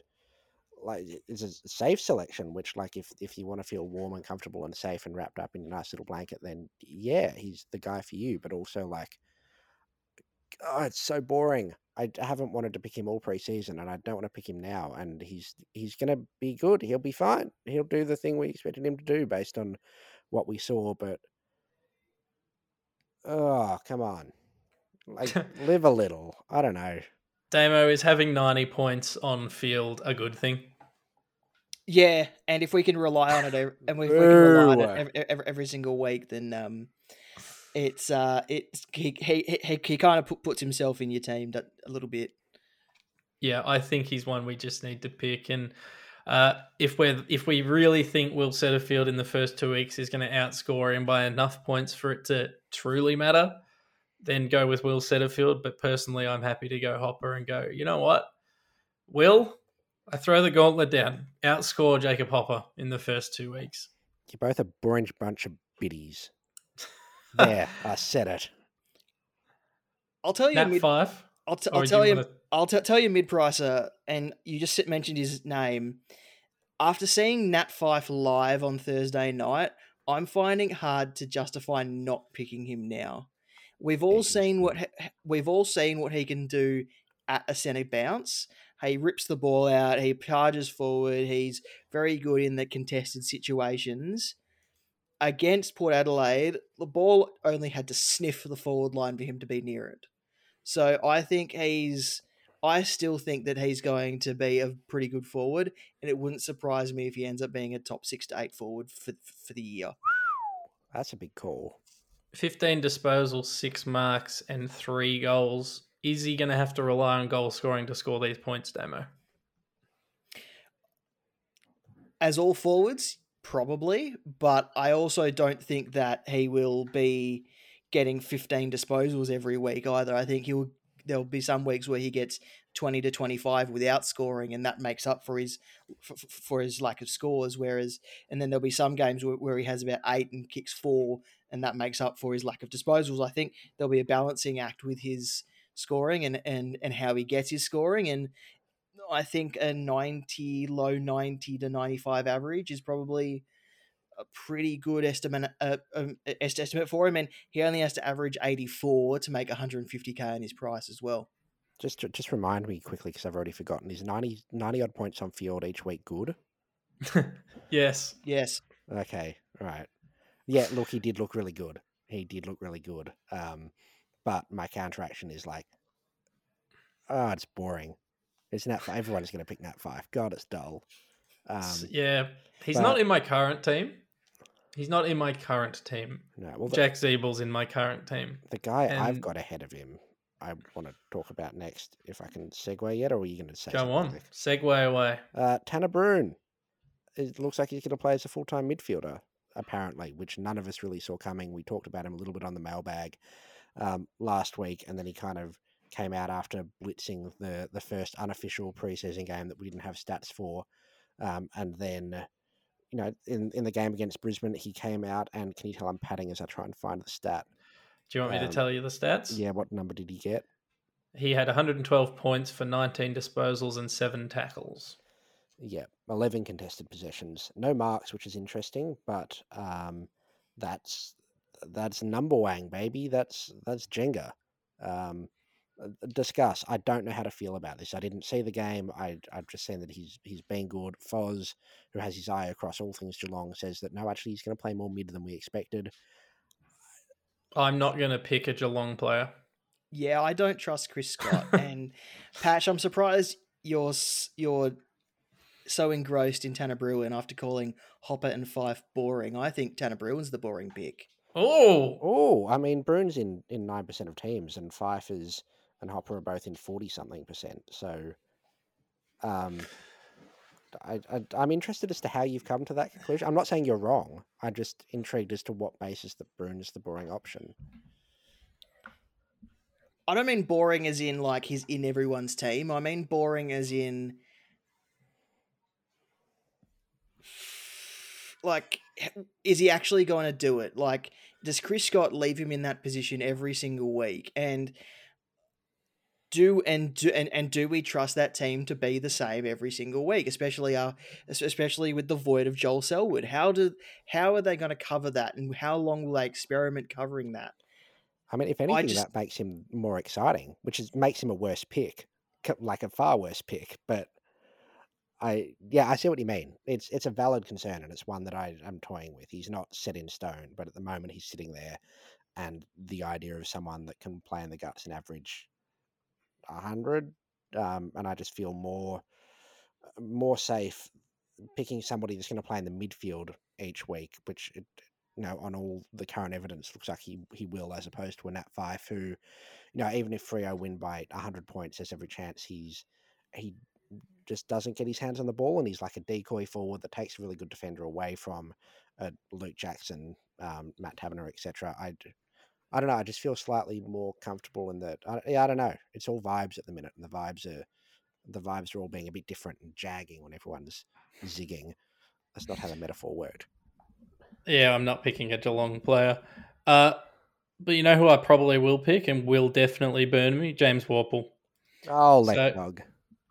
like it's a safe selection, which like if if you want to feel warm and comfortable and safe and wrapped up in a nice little blanket, then yeah, he's the guy for you. But also like, oh, it's so boring. I haven't wanted to pick him all preseason, and I don't want to pick him now. And he's he's gonna be good. He'll be fine. He'll do the thing we expected him to do based on what we saw. But oh, come on, like <laughs> live a little. I don't know. Damo is having 90 points on field a good thing. Yeah, and if we can rely on it, ev- <laughs> and if we can rely on it every, every, every single week, then um, it's uh, it's he he he, he kind of put, puts himself in your team a little bit. Yeah, I think he's one we just need to pick. And uh, if we if we really think Will Setterfield in the first two weeks is going to outscore him by enough points for it to truly matter, then go with Will Setterfield. But personally, I'm happy to go Hopper and go. You know what, Will? I throw the gauntlet down. Outscore Jacob Hopper in the first two weeks. You're both a boring bunch of biddies. <laughs> There, I said it. I'll tell you, Nat mid, five. I'll, t- I'll tell you, wanna- I'll t- tell you mid pricer, and you just mentioned his name. After seeing Nat Fyfe live on Thursday night, I'm finding hard to justify not picking him now. We've all seen what he- we've all seen what he can do at a centre bounce. He rips the ball out. He charges forward. He's very good in the contested situations. Against Port Adelaide, the ball only had to sniff the forward line for him to be near it. So I think he's. I still think that he's going to be a pretty good forward, and it wouldn't surprise me if he ends up being a top six to eight forward for for the year. That's a big call. 15 disposals, six marks, and three goals. Is he going to have to rely on goal scoring to score these points, Demo? As all forwards, probably, but I also don't think that he will be getting 15 disposals every week either. I think he'll there'll be some weeks where he gets 20 to 25 without scoring and that makes up for his for, for his lack of scores whereas and then there'll be some games where, where he has about 8 and kicks 4 and that makes up for his lack of disposals i think there'll be a balancing act with his scoring and and and how he gets his scoring and i think a 90 low 90 to 95 average is probably a pretty good estimate uh, um, estimate for him, and he only has to average 84 to make 150k in his price as well. Just just remind me quickly because I've already forgotten. Is 90, 90 odd points on field each week good? <laughs> yes. Yes. Okay, right. Yeah, look, he did look really good. He did look really good. Um, but my counteraction is like, oh, it's boring. It's Nat. Everyone's going to pick Nat Fyfe. God, it's dull. Um, yeah, he's but- not in my current team. He's not in my current team. no, well, the, Jack Ziebell's in my current team. the guy I've got ahead of him, I want to talk about next. If I can segue yet, or are you going to say Go on, Nick? segue away. Uh, Tanner Bruhn. It looks like he's going to play as a full time midfielder, apparently, which none of us really saw coming. We talked about him a little bit on the mailbag um, last week, and then he kind of came out after blitzing the, the first unofficial preseason game that we didn't have stats for. Um, and then, you know, in, in the game against Brisbane, he came out, and can you tell I'm padding as I try and find the stat? Do you want me Um, to tell you the stats? Yeah, what number did he get? He had 112 points for 19 disposals and seven tackles. Yeah, 11 contested possessions. No marks, which is interesting, but um, that's that's number wang, baby. That's that's Jenga. Um, Uh, discuss. I don't know how to feel about this. I didn't see the game. I I've just seen that he's he's been good. Foz, who has his eye across all things Geelong, says that no, actually he's going to play more mid than we expected. I'm not going to pick a Geelong player. Yeah, I don't trust Chris Scott <laughs> and Patch. I'm surprised you're you're so engrossed in Tanner Bruhn after calling Hopper and Fyfe boring. I think Tanner Bruhn's the boring pick. Oh, Oh, I mean, Bruhn's in in nine percent of teams, and Fyfe is and Hopper are both in forty something percent. So, um, I, I I'm interested as to how you've come to that conclusion. I'm not saying you're wrong. I'm just intrigued as to what basis that Bruhn is the boring option. I don't mean boring as in like he's in everyone's team. I mean boring as in like is he actually going to do it? Like does Chris Scott leave him in that position every single week and do and do and, and do we trust that team to be the same every single week, especially uh especially with the void of Joel Selwood? How do how are they going to cover that, and how long will they experiment covering that? I mean, if anything, just- that makes him more exciting, which is makes him a worse pick, like a far worse pick. But I, yeah, I see what you mean. It's it's a valid concern, and it's one that I am toying with. He's not set in stone, but at the moment he's sitting there, and the idea of someone that can play in the guts and average a hundred, um, and I just feel more more safe picking somebody that's going to play in the midfield each week, which it, you know, on all the current evidence, looks like he he will, as opposed to a Nat Fyfe, who, you know, even if Freo win by hundred points, there's every chance he's he just doesn't get his hands on the ball, and he's like a decoy forward that takes a really good defender away from uh, Luke Jackson, um, Matt Taberner, etc. I, I don't know. I just feel slightly more comfortable in that. I, yeah, I don't know. It's all vibes at the minute, and the vibes are the vibes are all being a bit different and jagging when everyone's zigging. That's not how the metaphor worked. yeah, I'm not picking a Geelong player. Uh, but you know who I probably will pick and will definitely burn me? James Worpel. Oh, let So- dog.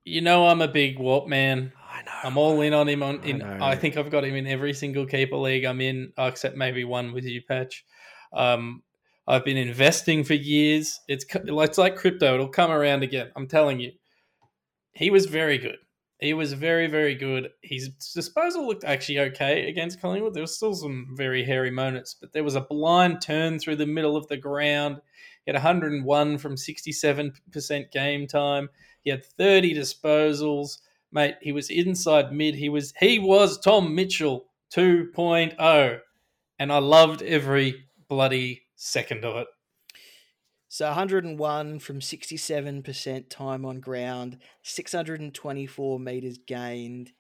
You know I'm a big Warp man. I know. I'm all in on him. On I in, know. I think I've got him in every single keeper league I'm in, except maybe one with you, Patch. Um, I've been investing for years. It's it's like crypto; it'll come around again. I'm telling you. He was very good. He was very, very good. His disposal looked actually okay against Collingwood. There was still some very hairy moments, but there was a blind turn through the middle of the ground. He had 101 from 67% game time. He had 30 disposals. Mate, he was inside mid. He was he was Tom Mitchell 2.0. And I loved every bloody second of it. So 101 from 67% time on ground, 624 meters gained.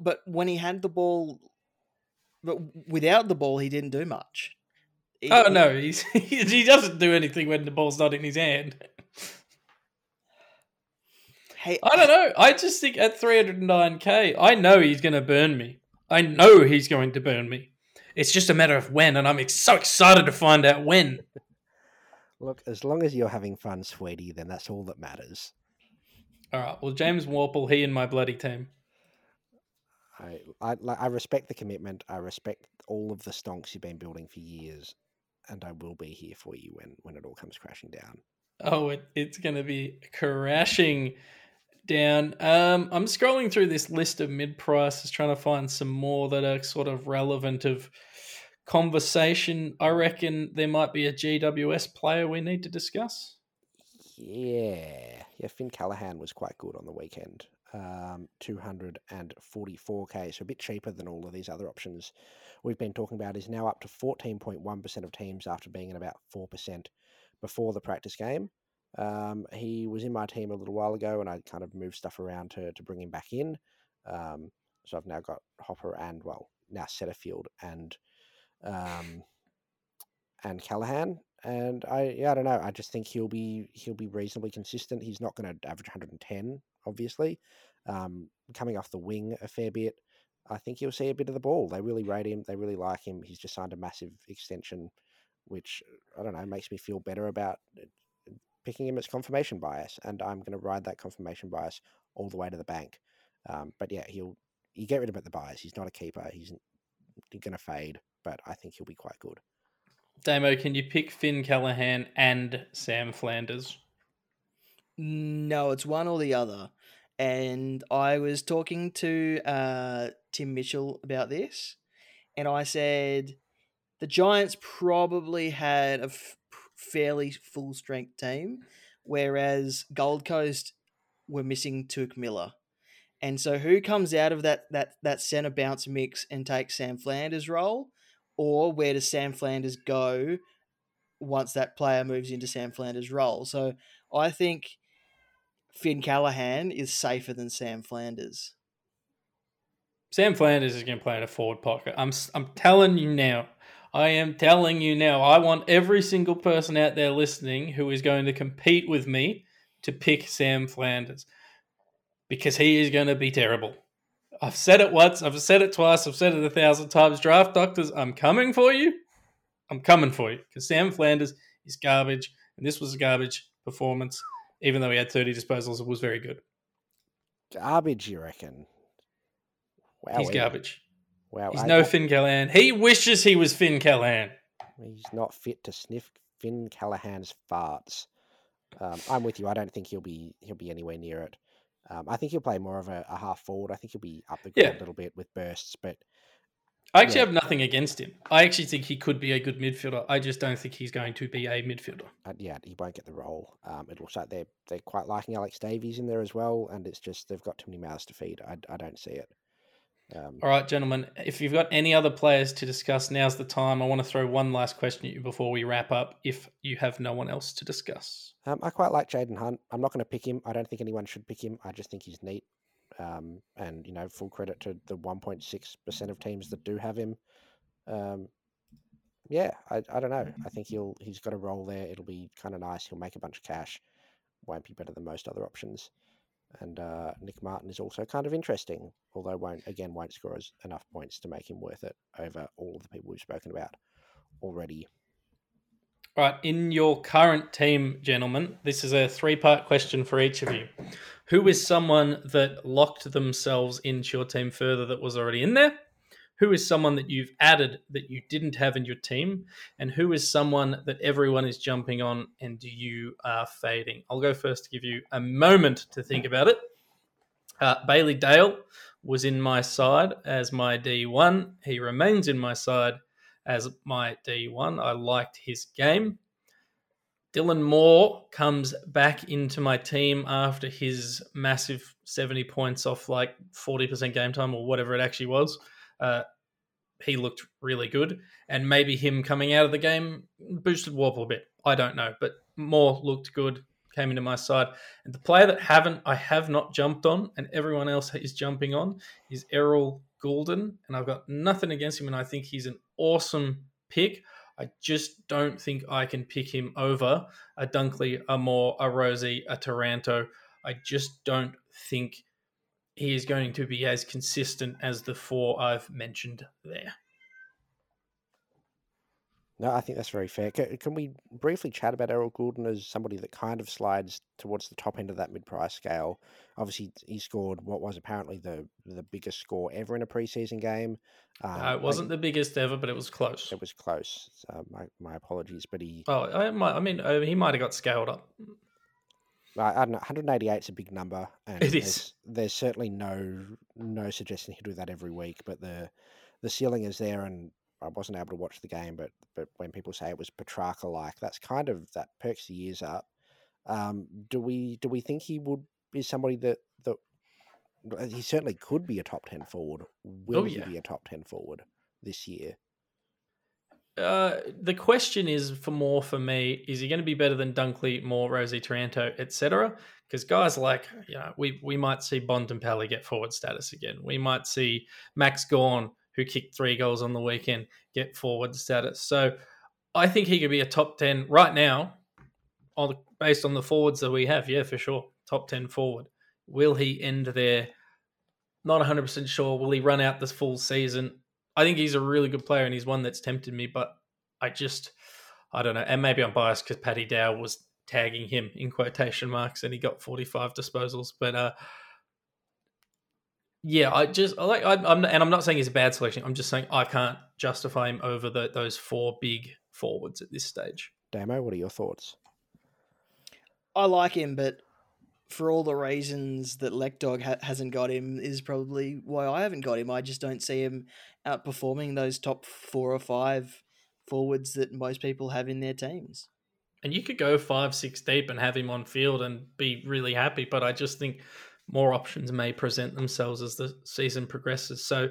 But when he had the ball, but without the ball, he didn't do much. He- Oh no, he's, <laughs> he doesn't do anything when the ball's not in his hand. Hey, I don't know. I just think at 309k, I know he's going to burn me. I know he's going to burn me. It's just a matter of when, and I'm so excited to find out when. Look, as long as you're having fun, sweetie, then that's all that matters. All right. Well, James Worpel, he and my bloody team. I, I, I respect the commitment. I respect all of the stonks you've been building for years, and I will be here for you when when it all comes crashing down. Oh, it, it's going to be crashing down. Um, I'm scrolling through this list of mid prices, trying to find some more that are sort of relevant of conversation. I reckon there might be a GWS player we need to discuss. Yeah, yeah. Finn Callaghan was quite good on the weekend. Um, 244k, so a bit cheaper than all of these other options we've been talking about. Is now up to 14.1% of teams after being at about 4% before the practice game. Um, he was in my team a little while ago, and I kind of moved stuff around to to bring him back in. Um, so I've now got Hopper and well now Setterfield and um, and Callaghan. And I yeah I don't know. I just think he'll be he'll be reasonably consistent. He's not going to average 110, obviously. Um, coming off the wing a fair bit. I think he'll see a bit of the ball. They really rate him. They really like him. He's just signed a massive extension, which I don't know makes me feel better about picking him as confirmation bias, and I'm going to ride that confirmation bias all the way to the bank. Um, but yeah, he'll you get rid of him at the bias. He's not a keeper. He's going to fade, but I think he'll be quite good. Damo, can you pick Finn Callaghan and Sam Flanders? No, it's one or the other. And I was talking to uh, Tim Mitchell about this, and I said the Giants probably had a f- fairly full strength team, whereas Gold Coast were missing Touk Miller. And so, who comes out of that that that center bounce mix and takes Sam Flanders' role, or where does Sam Flanders go once that player moves into Sam Flanders' role? So, I think Finn Callaghan is safer than Sam Flanders. Sam Flanders is going to play in a forward pocket. I'm I'm telling you now. I am telling you now. I want every single person out there listening who is going to compete with me to pick Sam Flanders because he is going to be terrible. I've said it once. I've said it twice. I've said it a thousand times. Draft doctors, I'm coming for you. I'm coming for you because Sam Flanders is garbage, and this was a garbage performance. Even though he had 30 disposals, it was very good. Garbage, you reckon? Wow, He's garbage. Wow, He's I- no I- Finn Callaghan. He wishes he was Finn Callaghan. He's not fit to sniff Finn Callaghan's farts. Um, I'm with you. I don't think he'll be he'll be anywhere near it. Um, I think he'll play more of a, a half forward. I think he'll be up the Yeah. ground a little bit with bursts, but I actually Yeah. have nothing against him. I actually think he could be a good midfielder. I just don't think he's going to be a midfielder. uh, yeah, he won't get the role. Um, it looks like they're they're quite liking Alex Davies in there as well, and it's just they've got too many mouths to feed. I, I don't see it. Um, All right, gentlemen, if you've got any other players to discuss, now's the time. I want to throw one last question at you before we wrap up, if you have no one else to discuss. Um, I quite like Jayden Hunt. I'm not going to pick him. I don't think anyone should pick him. I just think he's neat. Um, and you know, full credit to the 1.6 percent of teams that do have him. Um, yeah, I, I don't know. I think he'll he's got a role there. It'll be kind of nice. He'll make a bunch of cash. Won't be better than most other options. And uh, Nick Martin is also kind of interesting, although won't again won't score as enough points to make him worth it over all of the people we've spoken about already. All right, in your current team, gentlemen, this is a three part question for each of you. Who is someone that locked themselves into your team further that was already in there? Who is someone that you've added that you didn't have in your team? And who is someone that everyone is jumping on and you are fading? I'll go first to give you a moment to think about it. Uh, Bailey Dale was in my side as my D1. He remains in my side as my D1. I liked his game. Dylan Moore comes back into my team after his massive 70 points off like 40% game time or whatever it actually was. Uh, he looked really good. And maybe him coming out of the game boosted Worpel a bit. I don't know. But Moore looked good, came into my side. And the player that haven't, I have not jumped on, and everyone else is jumping on, is Errol Gulden. And I've got nothing against him, and I think he's an awesome pick. I just don't think I can pick him over a Dunkley, a Moore, a Rozee, a Taranto. I just don't think he is going to be as consistent as the four I've mentioned there. No, I think that's very fair. Can, can we briefly chat about Errol Gulden as somebody that kind of slides towards the top end of that mid-price scale? Obviously, he scored what was apparently the the biggest score ever in a preseason game. Um, Uh, it wasn't the biggest ever, but it was close. It was close. So my my apologies, but he Oh, I, might, I mean, uh, he might have got scaled up. I, don't know. 188 is a big number, and It there's, there's certainly no no suggestion he'll do that every week. But the the ceiling is there, and I wasn't able to watch the game, but but when people say it was Petracca like, that's kind of that perks the ears up. Um, do we do we think he would be somebody that that he certainly could be a top ten forward? Will Oh, he be a top ten forward this year? Uh, the question is for more for me: Is he going to be better than Dunkley, Moore, Rozee Taranto, etc.? Because guys like you know, we we might see Bontempelli get forward status again. We might see Max Gawn, who kicked three goals on the weekend, get forward status. So I think he could be a top ten right now, on based on the forwards that we have. Yeah, for sure, top ten forward. Will he end there? Not 100 percent sure. Will he run out this full season? I think he's a really good player and he's one that's tempted me, but I just, I don't know. And maybe I'm biased because Paddy Dow was tagging him in quotation marks and he got 45 disposals. But uh, yeah, I just, I like, I, I'm, and I'm not saying he's a bad selection. I'm just saying I can't justify him over the, those four big forwards at this stage. Damo, what are your thoughts? I like him, but for all the reasons that Lekdog ha- hasn't got him is probably why I haven't got him. I just don't see him outperforming those top four or five forwards that most people have in their teams. And you could go five, six deep and have him on field and be really happy. But I just think more options may present themselves as the season progresses. So,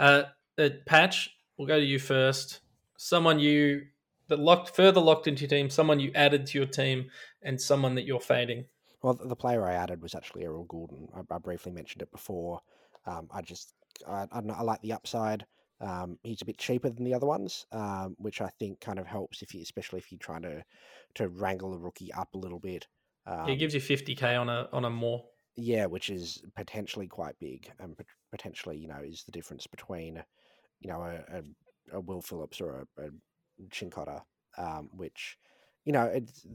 uh, uh, Patch, we'll go to you first. Someone you that locked further locked into your team, someone you added to your team, and someone that you're fading. Well, the player I added was actually Errol Gulden. I, I briefly mentioned it before. Um, I just, I, I, don't know, I like the upside. Um, he's a bit cheaper than the other ones, um, which I think kind of helps if you, especially if you're trying to to wrangle a rookie up a little bit. Um, it gives you 50k on a on a more. yeah, which is potentially quite big, and potentially, you know, is the difference between, you know, a, a, a Will Phillips or a, a Chincotta, um, which, you know, it's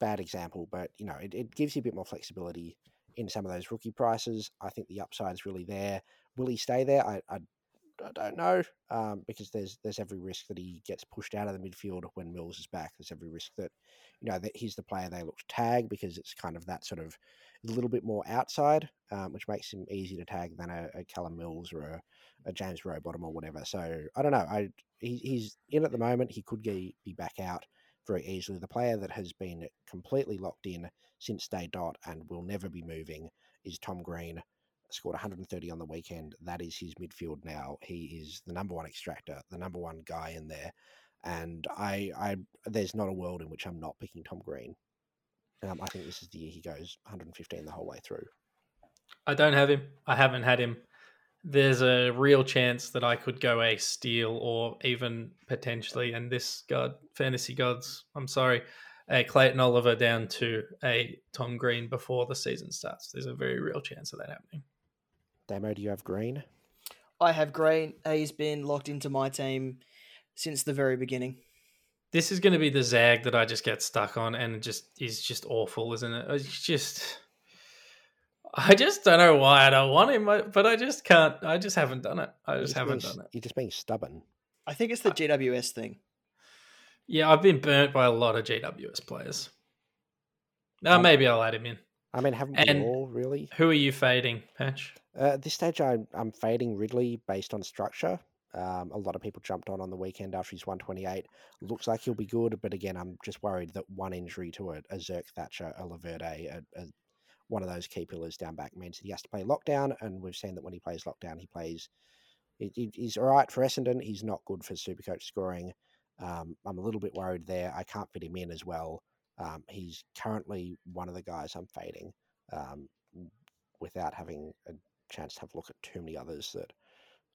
bad example, but you know, it, it gives you a bit more flexibility in some of those rookie prices. I think the upside is really there. Will he stay there? I, I, I don't know, um, because there's there's every risk that he gets pushed out of the midfield when Mills is back. There's every risk that, you know, that he's the player they look to tag because it's kind of that sort of a little bit more outside, um, which makes him easier to tag than a, a Callum Mills or a, a James Rowbottom or whatever. So I don't know. I he, he's in at the moment. He could be, be back out very easily. The player that has been completely locked in since day dot and will never be moving is Tom Green. Scored 130 on the weekend. That is his midfield now. He is the number one extractor, the number one guy in there. And I, I, there's not a world in which I'm not picking Tom Green. Um, I think this is the year he goes 115 the whole way through. I don't have him. I haven't had him. There's a real chance that I could go a steal or even potentially, and this god, fantasy gods, I'm sorry, a Clayton Oliver down to a Tom Green before the season starts. There's a very real chance of that happening. Damo, do you have Green? I have Green. He's been locked into my team since the very beginning. This is going to be the zag that I just get stuck on, and it just is just awful, isn't it? It's just, I just don't know why I don't want him, but I just can't. I just haven't done it. I You're just haven't s- done it. You're just being stubborn. I think it's the GWS thing. Yeah, I've been burnt by a lot of GWS players. Now Um, maybe I'll add him in. I mean, haven't we all really? Who are you fading, Patch? Uh, at this stage, I, I'm fading Ridley based on structure. Um, a lot of people jumped on on the weekend after he's 128. Looks like he'll be good, but again, I'm just worried that one injury to a, a Zerk Thatcher, a Laverde, a, a, one of those key pillars down back means that he has to play lockdown. And we've seen that when he plays lockdown, he plays. He, he- he's all right for Essendon. He's not good for Supercoach scoring. Um, I'm a little bit worried there. I can't fit him in as well. Um, he's currently one of the guys I'm fading um, without having a chance to have a look at too many others that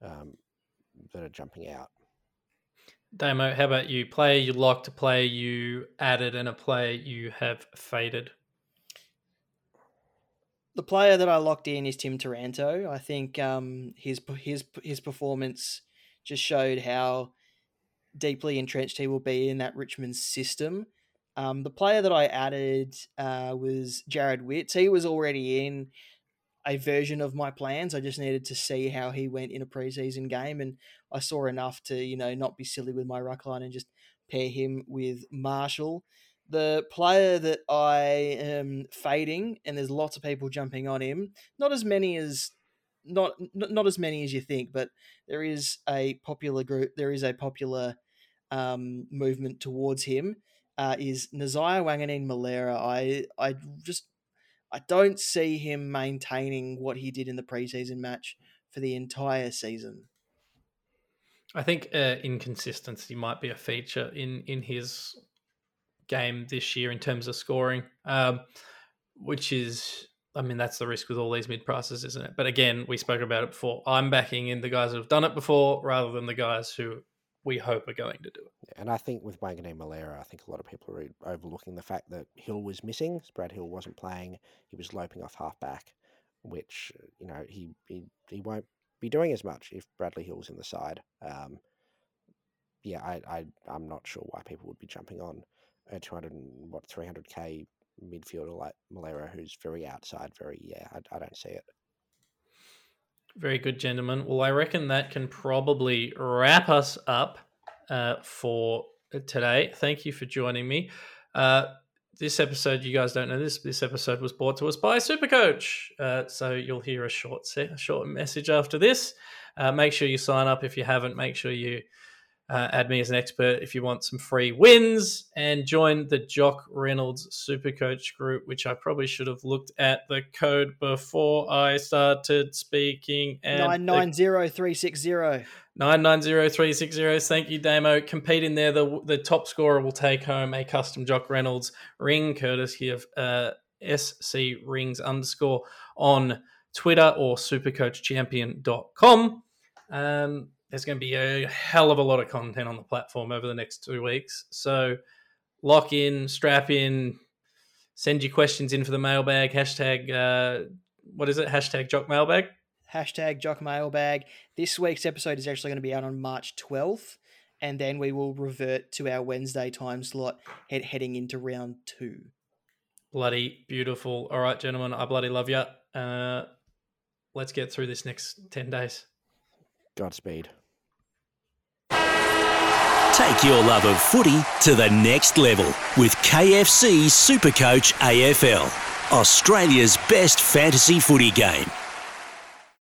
um, that are jumping out. Damo, how about you? Player you like to play, you added, and a player you have faded. The player that I locked in is Tim Taranto. I think um, his his his performance just showed how deeply entrenched he will be in that Richmond system. Um, the player that I added uh, was Jarrod Witts. He was already in a version of my plans. I just needed to see how he went in a preseason game, and I saw enough to you know not be silly with my ruck line and just pair him with Marshall. The player that I am fading, and there's lots of people jumping on him. Not as many as not not as many as you think, but there is a popular group. There is a popular um, movement towards him. Uh, is Nasiah Wanganeen-Milera I I just I don't see him maintaining what he did in the preseason match for the entire season. I think uh, inconsistency might be a feature in in his game this year in terms of scoring, um, which is, I mean, that's the risk with all these mid prices, isn't it? But again, we spoke about it before. I'm backing in the guys that have done it before rather than the guys who we hope are going to do it. And I think with Wanganeen-Milera, I think a lot of people are overlooking the fact that Hill was missing. Brad Hill wasn't playing. He was loping off halfback, which you know he he, he won't be doing as much if Bradley Hill's in the side. Um, yeah, I, I I'm not sure why people would be jumping on a 200 what 300k midfielder like Milera, who's very outside. Very yeah, I, I don't see it. Very good, gentlemen. Well, I reckon that can probably wrap us up uh, for today. Thank you for joining me. Uh, this episode, you guys don't know this. This episode was brought to us by Supercoach. Uh, so you'll hear a short, short message after this. Uh, make sure you sign up if you haven't. Make sure you uh, add me as an expert if you want some free wins and join the Jock Reynolds Supercoach group, which I probably should have looked at the code before I started speaking. Nine nine zero three six zero. Nine nine zero three six zero. Thank you, Damo. Compete in there. The the top scorer will take home a custom Jock Reynolds ring, courtesy of uh, SC Rings underscore on Twitter or supercoachchampion.com. Um, there's going to be a hell of a lot of content on the platform over the next two weeks. So lock in, strap in, send your questions in for the mailbag. Hashtag, uh, what is it? Hashtag Jock Mailbag. Hashtag Jock Mailbag. This week's episode is actually going to be out on March 12th. And then we will revert to our Wednesday time slot head, heading into round two. Bloody beautiful. All right, gentlemen, I bloody love you. Uh, let's get through this next 10 days. Godspeed. Take your love of footy to the next level with KFC Supercoach AFL, Australia's best fantasy footy game.